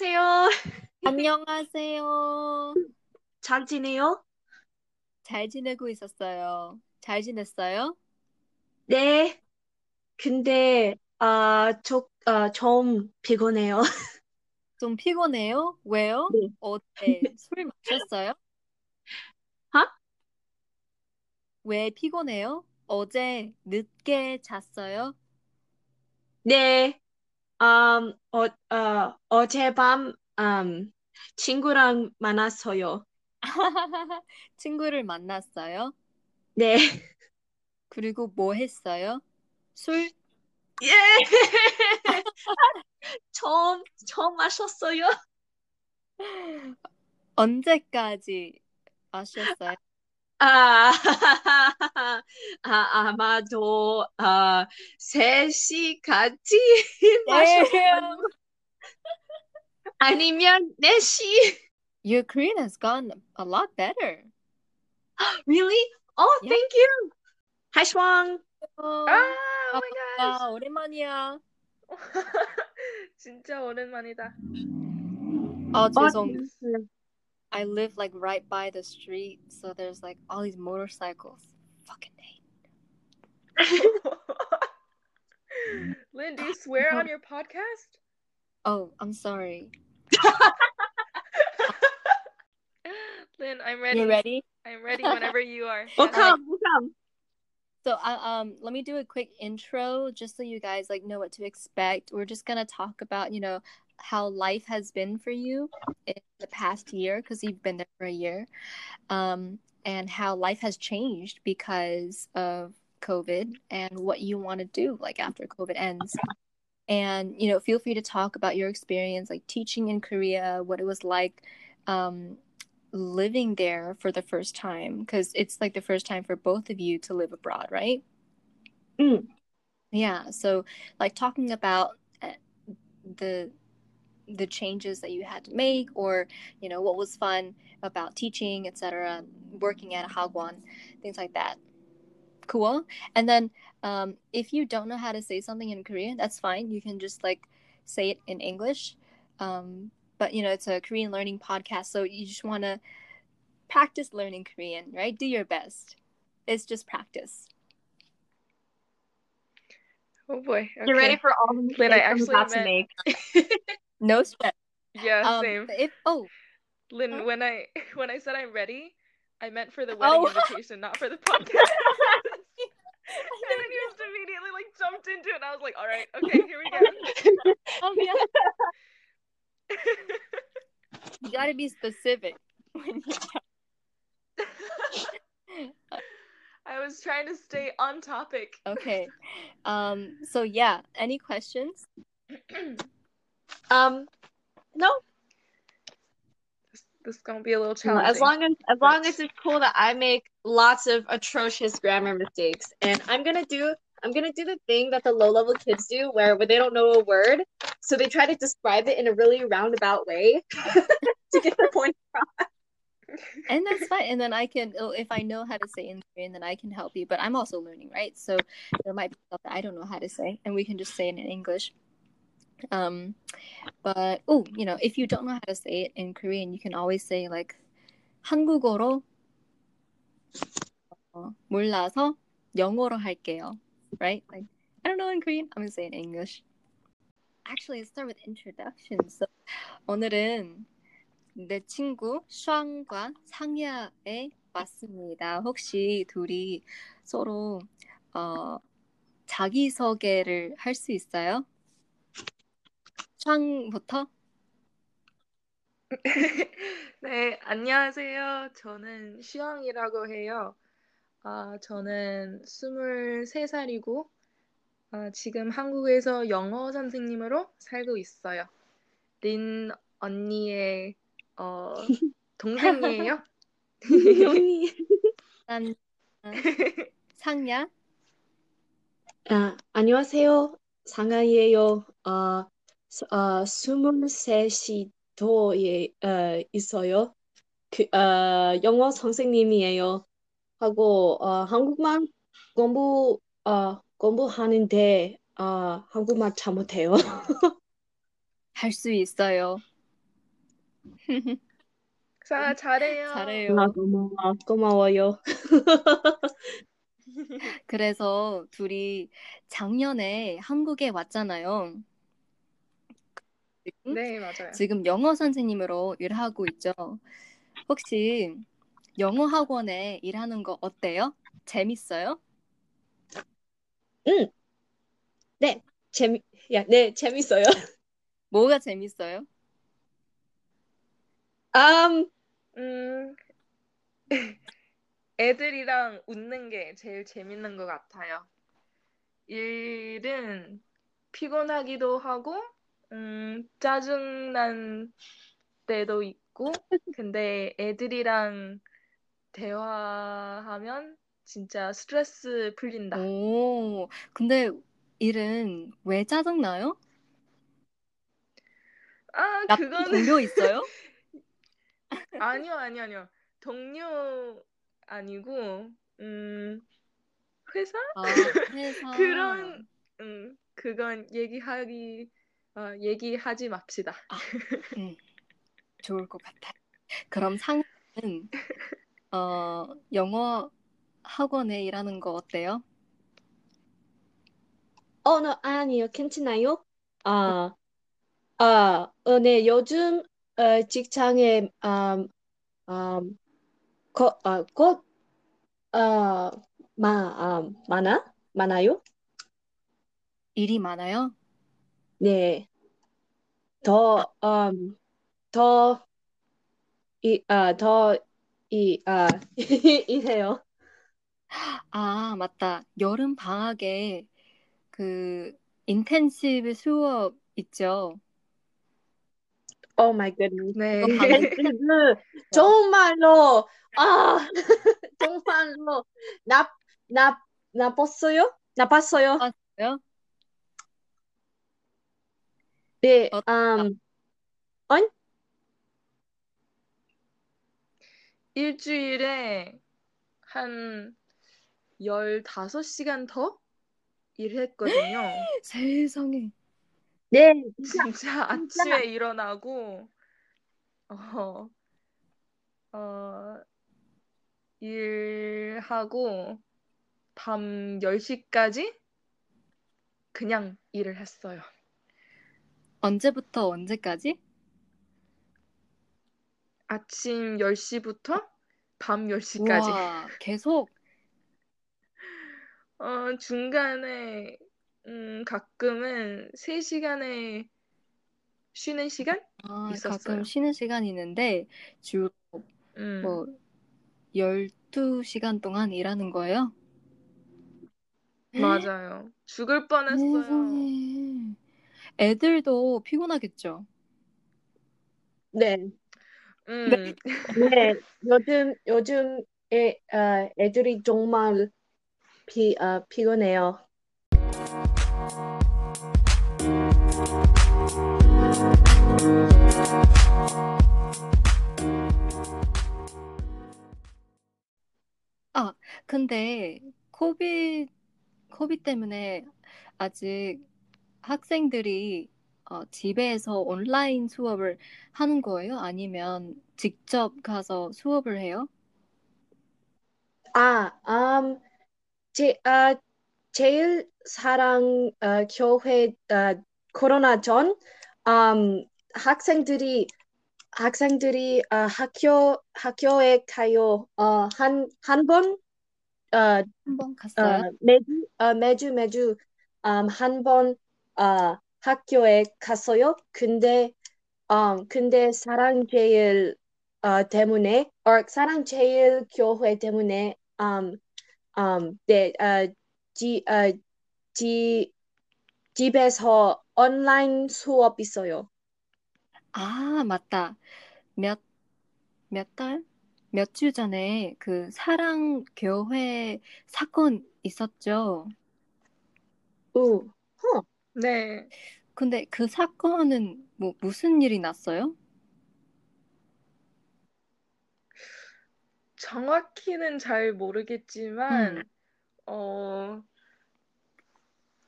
안녕하세요. 안녕하세요. 잘 지내요? 잘 지내고 있었어요. 잘 지냈어요? 네. 근데 아, 저, 아, 좀 피곤해요. 좀 피곤해요? 왜요? 네. 어제 술 마셨어요? 하? 왜 피곤해요? 어제 늦게 잤어요? 네. 음, 어, 어, 어젯밤 음, 친구랑 만났어요. 친구를 만났어요? 네. 그리고 뭐 했어요? 술? 예. 처음, 처음 마셨어요? 언제까지 마셨어요? 아, 아, 아마도, 아, 3시까지 마셨어요. 아니면 4시. Your Korean has gone a lot better. Really? Oh, Yeah. thank you. 하이슈왕. 어, 아, 오 마이 갓. 아, 오랜만이야. 진짜 오랜만이다. 아, 죄송. 어, I live like right by the street, so there's like all these motorcycles. Fucking hate. Lynn, do you swear on your podcast? Oh, I'm sorry. Lynn, I'm ready. You ready? I'm ready whenever you are. welcome, welcome. So, uh, um, let me do a quick intro just so you guys like know what to expect. We're just gonna talk about, you know, how life has been for you in the past year because you've been there for a year, um, and how life has changed because of COVID and what you want to do like after COVID ends. And you know, feel free to talk about your experience, like teaching in Korea, what it was like, um, living there for the first time because it's like the first time for both of you to live abroad, right? Mm. Yeah, so like talking about uh, the the changes that you had to make or you know what was fun about teaching, etc., working at a hagwon, things like that. Cool. And then um, if you don't know how to say something in Korean, that's fine. You can just like say it in English. Um, but you know, it's a Korean learning podcast, so you just want to practice learning Korean, right? Do your best. It's just practice. Oh boy. You're ready for all the mistakes I I'm actually about to make. No sweat. Yeah, Um, same. if oh, Lynn, huh? when I when I said I'm ready, I meant for the wedding Oh. invitation, not for the podcast. and then you just immediately like jumped into it, and I was like, "All right, okay, here we go." oh yeah, you gotta be specific. I was trying to stay on topic. okay. Um. So yeah. Any questions? Um, no, this, this is gonna be a little challenging. as long as as long as it's cool that I make lots of atrocious grammar mistakes, and I'm gonna do I'm gonna do the thing that the low level kids do, where where they don't know a word, so they try to describe it in a really roundabout way to get their point. Across. and that's fine. And then I can, oh, if I know how to say in Korean, then I can help you. But I'm also learning, right? So there might be stuff that I don't know how to say, and we can just say it in English. Um, but oh, you know, if you don't know how to say it in Korean, you can always say like 한국어로 어, 몰라서 영어로 할게요, right? Like I don't know in Korean, I'm gonna say it in English. Actually, let's start with introductions. So 오늘은 내 친구 슈앙과 상야에 왔습니다. 혹시 둘이 서로 어, 자기소개를 할 수 있어요? 슈앙부터? 네, 안녕하세요. 저는 시황이라고 해요. 아, 저는 23살이고, 아, 지금 한국에서 영어 선생님으로 살고 있어요. 린 언니의 어, 동생이에요. 용이. 난 상야? 아, 안녕하세요. 상아이에요. 어, 스- 어, 23시 도에 어, 있어요. 그, 어, 영어 선생님이에요. 하고 어, 한국말 공부 어, 공부하는데 어, 한국말 잘 못해요. 할 수 있어요. 사 잘해요. 잘해요. 아, 고마워. 고마워요. 그래서 둘이 작년에 한국에 왔잖아요. 지금, 네, 맞아요. 지금 영어 선생님으로 일하고 있죠. 혹시 영어 학원에 일하는 거 어때요? 재밌어요? 재미, 야, 네, 재밌어요. 뭐가 재밌어요? 음, 음, 애들이랑 웃는 게 제일 재밌는 것 같아요. 일은 피곤하기도 하고, 음, 짜증난 때도 있고, 근데 애들이랑 대화하면 진짜 스트레스 풀린다. 오, 근데 일은 왜 짜증나요? 아, 나쁜 그거는 동료 있어요? 아니요, 아니요, 아니요. 동료 아니고, 음, 회사? 아, 회사. 그런, 음, 그건 얘기하기, 어, 얘기하지 맙시다. 음, 좋을 것 같아. 그럼 상은 어, 영어 학원에 일하는 거 어때요? 어, 너 아니요, 괜찮아요? 아, 아, 어, 네, 요즘 어, 직장에 음, 음, 거, 아, 곧, 어, 마, 아, 많아? 많아요? 일이 많아요? 네, 더, 음, 더, 이, 아, 더, 이, 아, 이래요. 아, 맞다. 여름 방학에 그 인텐시브 수업 있죠? Oh my goodness. 네. 그거 방금 그, 정말로, 아, 정말로, 나, 나, 나빴어요? 나빴어요? 봤어요? 네, 어, 음, 일주일에 한 15시간 더 일했거든요. 세상에. 네, 진짜 아침에 일어나고, 어, 어, 일하고, 밤 10시까지 그냥 일을 했어요. 언제부터 언제까지? 아침 10시부터 밤 10시까지. 우와, 계속. 어, 중간에, 음, 가끔은 3시간에 쉬는 시간? 아, 있었어요. 가끔 쉬는 시간이 있는데 주로 음, 뭐 12시간 동안 일하는 거예요? 맞아요. 죽을 뻔했어요. 세상에. 애들도 피곤하겠죠? 네, 음, 네, 요즘, 요즘 애, 어, 애들이 정말 피, 어, 피곤해요. 근데 COVID, COVID 때문에 아직 학생들이 어, 집에서 온라인 수업을 하는 거예요? 아니면 직접 가서 수업을 해요? 아, 음, 제, 아, 제일 사랑 어, 교회 어, 코로나 전 음, 학생들이 학생들이 어, 학교 학교에 가요 어, 한, 한 번, 어, 한번 어, 갔어요? 매주, 어, 매주, 매주, 음, 한 번, 어, 학교에 갔어요. 근데, 음, 근데 사랑제일, 어, 때문에, 어, 사랑제일 교회 때문에, 음, 음, 네, 어, 지, 어, 지, 집에서 온라인 수업 있어요. 아, 맞다. 몇, 몇 달? 몇 주 전에 그 사랑 교회 사건 있었죠? 우, 허, 네. 근데 그 사건은 뭐 무슨 일이 났어요? 정확히는 잘 모르겠지만, 음. 어,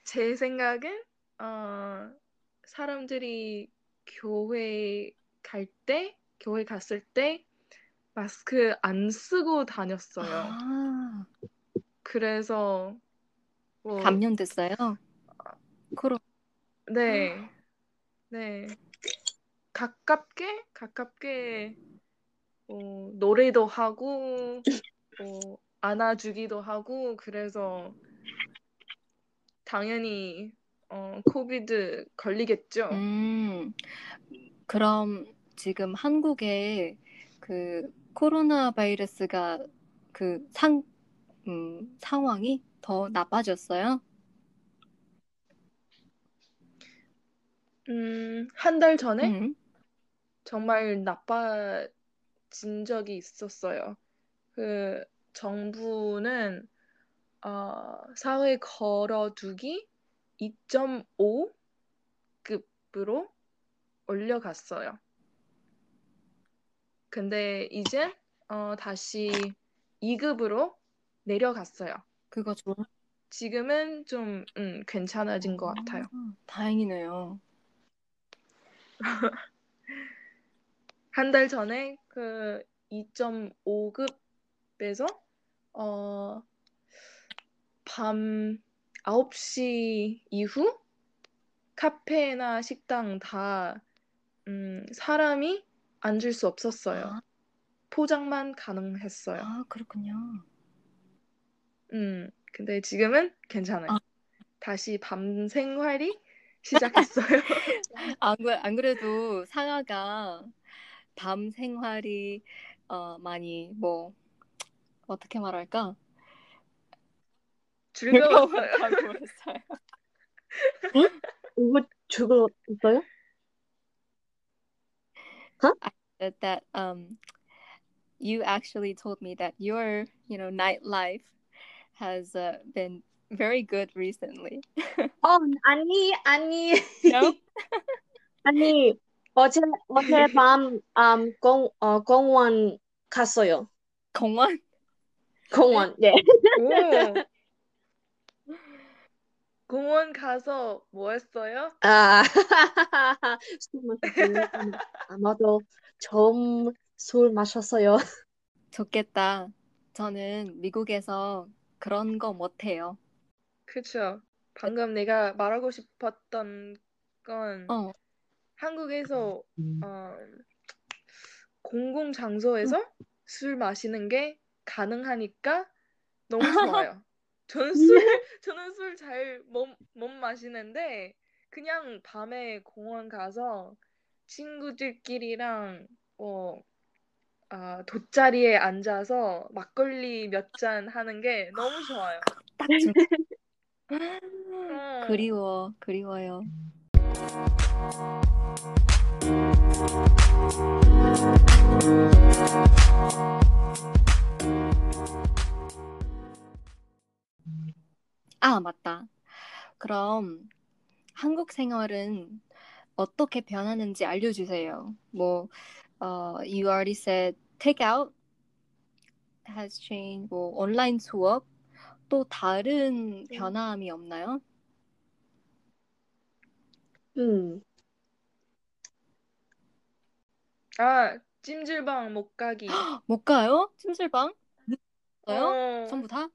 제 생각엔, 어, 사람들이 교회 갈 때, 교회 갔을 때 마스크 안 쓰고 다녔어요. 아, 그래서 뭐 감염됐어요? 코로 네, 네. 가깝게, 가깝게, 어, 노래도 하고, 뭐, 안아주기도 하고, 그래서, 당연히, 어, 코비드 걸리겠죠. 음, 그럼 지금 한국에 그 코로나 바이러스가 그 상, 음, 상황이 더 나빠졌어요? 음, 한 달 전에 음, 정말 나빠진 적이 있었어요. 그, 정부는, 어, 사회 걸어두기 2.5급으로 올려갔어요. 근데 이젠 어, 다시 2급으로 내려갔어요. 그거 좋아. 지금은 좀 음, 괜찮아진 것 같아요. 아, 다행이네요. 한 달 전에 그 2.5급에서 어, 밤 9시 이후 카페나 식당 다 음, 사람이 앉을 수 없었어요. 아, 포장만 가능했어요. 아, 그렇군요. 음, 근데 지금은 괜찮아요. 아. 다시 밤 생활이 시작했어요. 안, 그- 안 그래도 상아가 밤 생활이 어, 많이 뭐 어떻게 말할까? 즐거웠어요. 했어요. 이거 죽었어요? That, that um you actually told me that your you know nightlife has uh, been very good recently. 어, 아니, 아니, No? 아니, 어제, 어젯밤, 음, 공, 어, 공원 갔어요. 공원? 공원, 네. 오. 공원 가서 뭐 했어요? 아, 술 마셨어요. 아마도 좀술 마셨어요. 좋겠다. 저는 미국에서 그런 거 못해요. 그쵸. 방금 내가 말하고 싶었던 건 어, 한국에서 어, 공공 장소에서 술 마시는 게 가능하니까 너무 좋아요. 저는 술, 저는 술 잘 못, 못 마시는데 그냥 밤에 공원 가서 친구들끼리랑 뭐 아, 돗자리에 앉아서 막걸리 몇 잔 하는 게 너무 좋아요. 딱 중... 어. 그리워, 그리워요. 아, 맞다. 그럼 한국 생활은 어떻게 변하는지 알려주세요. 뭐, 어, you already said takeout has changed. 뭐, 온라인 수업 또 다른 변함이 없나요? 음, 아, 찜질방 못 가기. 못 가요? 찜질방? 어요? 어, 전부 다?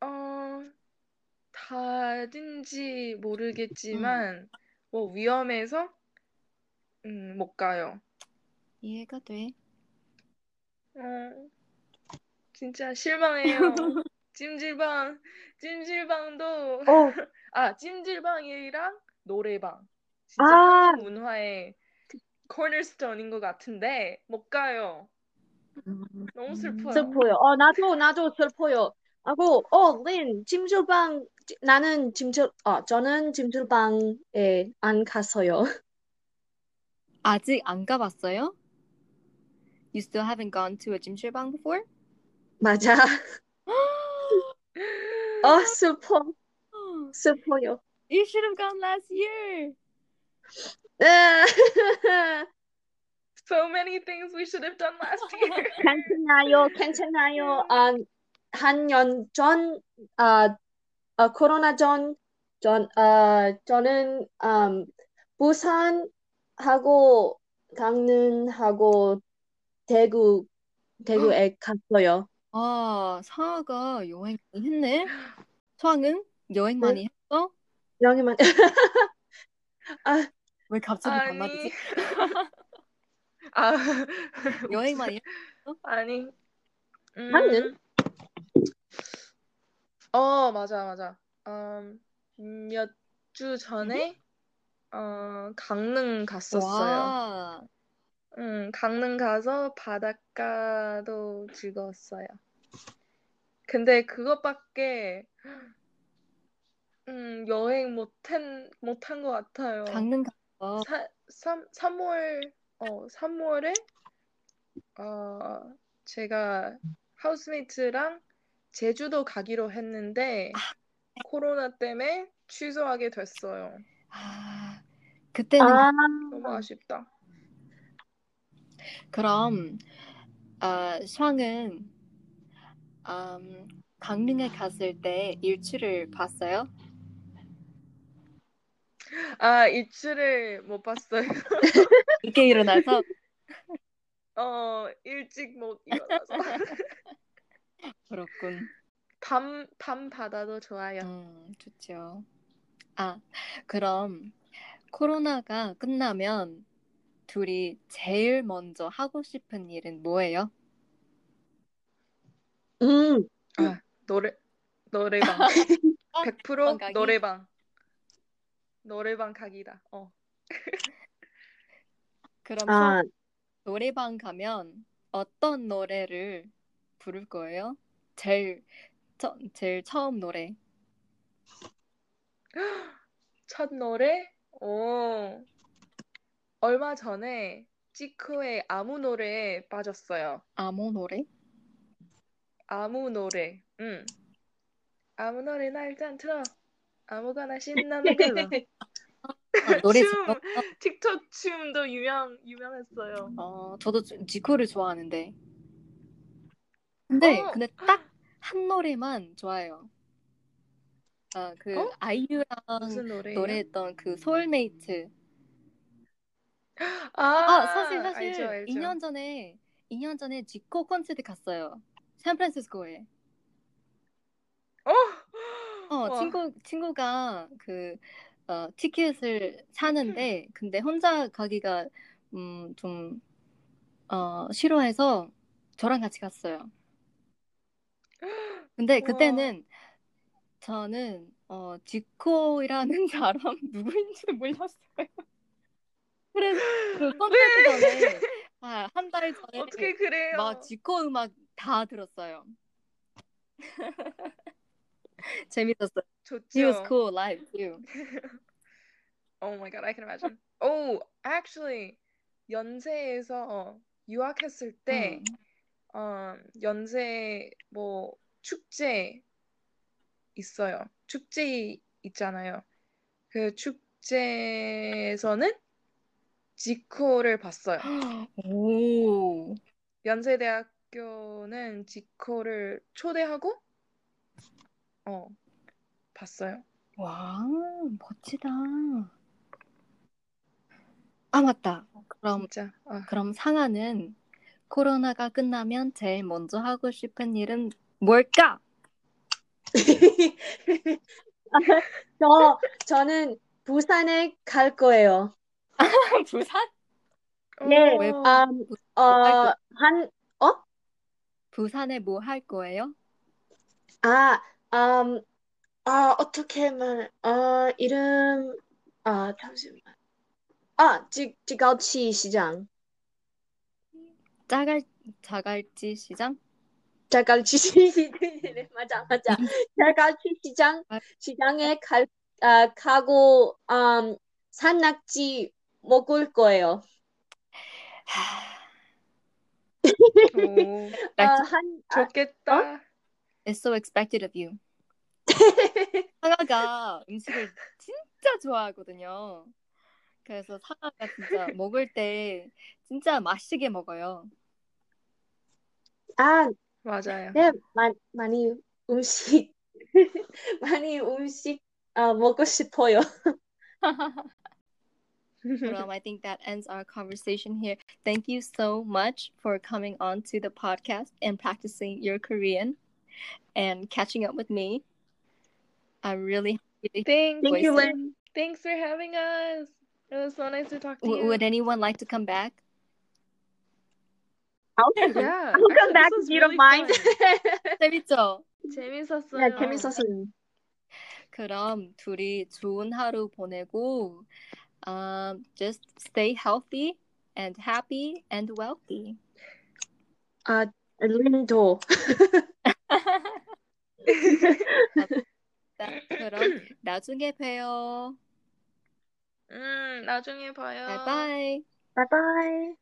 어, 다든지 모르겠지만, 뭐 위험해서, 음, 못 가요. 이해가 돼. 어, 진짜 실망해요. 찜질방, 찜질방도, 어, 아, 찜질방이랑 노래방. 진짜 아. 한국 문화의 코너스톤인 것 같은데, 못 가요. 너무 슬퍼요. 슬퍼요. 어, 나도, 나도 슬퍼요. 하고, 어, 린, 찜질방, 찌- 나는 찜질, 어, 저는 찜질방에 안 갔어요. 아직 안 가봤어요? You still haven't gone to a 찜질방 before? 맞아. 어, 슬퍼, 슬퍼요. You should have gone last year. So many things we should have done last year. 괜찮아요, 괜찮아요. 아, 한년 전, 아, 아, 코로나 전, 전, 아, 저는 음, 부산하고 강릉하고 대구 대구에 갔어요. 아, 상아가 여행 많이 했네. 수학은 여행 많이 했어? 여기만 아 왜 갑자기 아니. 반말이지? 아, 여행 많이 했... 아니. 음. 강릉? 어, 맞아, 맞아. 음, 몇주 전에 어, 강릉 갔었어요. 와, 음, 강릉 가서 바닷가도 즐거웠어요. 근데 그것밖에 음, 여행 못한 못한 것 같아요. 강릉 갔어. 사, 3, 3월 어 3월에 어 제가 하우스메이트랑 제주도 가기로 했는데 코로나 때문에 취소하게 됐어요. 아, 그때는 아 너무 아쉽다. 그럼 아, 수학은 음, 강릉에 갔을 때 일출을 봤어요? 아, 일출을 못 봤어요. 늦게 일어나서 어, 일찍 못 일어나서. 그렇군. 밤, 밤 바다도 좋아요. 음, 좋죠. 아, 그럼 코로나가 끝나면 둘이 제일 먼저 하고 싶은 일은 뭐예요? 음 아, 노래, 노래방. 100% 가기? 노래방. 노래방 가기다. 어. 그럼 아, 노래방 가면 어떤 노래를 부를 거예요? 제일 처, 제일 처음 노래. 첫 노래? 오. 얼마 전에 지크의 아무 노래에 빠졌어요. 아무 노래? 아무 노래. 응. 아무 노래나 일단 틀어. 아무거나 신나는 걸로. 아, 노래 춤! 틱톡 춤도 유명 유명했어요. 어, 저도 지- 지코를 좋아하는데. 근데 어. 근데 딱 한 노래만 좋아해요. 아, 그 어? 아이유랑? 노래했던 그 소울메이트. 아, 아, 사실 사실 알죠, 알죠. 2년 전에 2년 전에 지코 콘서트 갔어요. 샌프란시스코에. 어? 어, 와. 친구 친구가 그 어, 티켓을 사는데 근데 혼자 가기가 음, 좀 어, 싫어해서 저랑 같이 갔어요. 근데. 그때는 저는 어, 지코이라는 사람 누구인지도 몰랐어요. 그래서 그 콘서트 전에 아, 한 달 전에 어떻게 그래요? 막 지코 음악 다 들었어요. 재밌었어요. He was 좋죠. cool live too. Oh my god, I can imagine. Oh, actually, 연세에서 유학했을 때, 음. 어, 연세 뭐 축제 있어요. 축제 있잖아요. 그 축제에서는 지코를 봤어요. 오. 연세대학교는 지코를 초대하고 어 봤어요. 와, 멋지다. 아, 맞다. 그럼, 진짜. 아, 그럼 상아는 코로나가 끝나면 제일 먼저 하고 싶은 일은 뭘까? 저 저는 부산에 갈 거예요. 부산? 네, 오. 왜- 음, 어, 한, 어? 부산에 뭐 할 거예요? 아, 음, 아, 어떻게 말, 어, 이름, 아, 잠시만. 아, 지, 지가오치 시장. 짜갈, 자갈치 시장? 자갈치 시장. 맞아, 맞아. 자갈치 시장, 시장에 갈, 아, 가고, 음, 산낙지 먹을 거예요. 하, 오, 아, 한, 아, 좋겠다. It's so expected of you. 상아가 음식을 진짜 좋아하거든요. 그래서 상아가 진짜 먹을 때 진짜 맛있게 먹어요. 아, 맞아요. 네, 마, 많이 음식, 많이 음식, 아, 먹고 싶어요. 그럼 I think that ends our conversation here. Thank you so much for coming on to the podcast and practicing your Korean and catching up with me. I'm really happy to Thank, Thank you, voices. Lynn. thanks for having us. It was so nice to talk to W- you. would anyone like to come back? I'll, yeah, I'll come actually, back this if was you don't really mind. fun. 재밌죠? 재밌었어요. yeah, 재밌었어요. 그럼 둘이 좋은 하루 보내고 um, just stay healthy and happy and wealthy. Uh, Lindo. 그럼 나중에 봬요. 음, 나중에 봐요. Bye bye. Bye bye.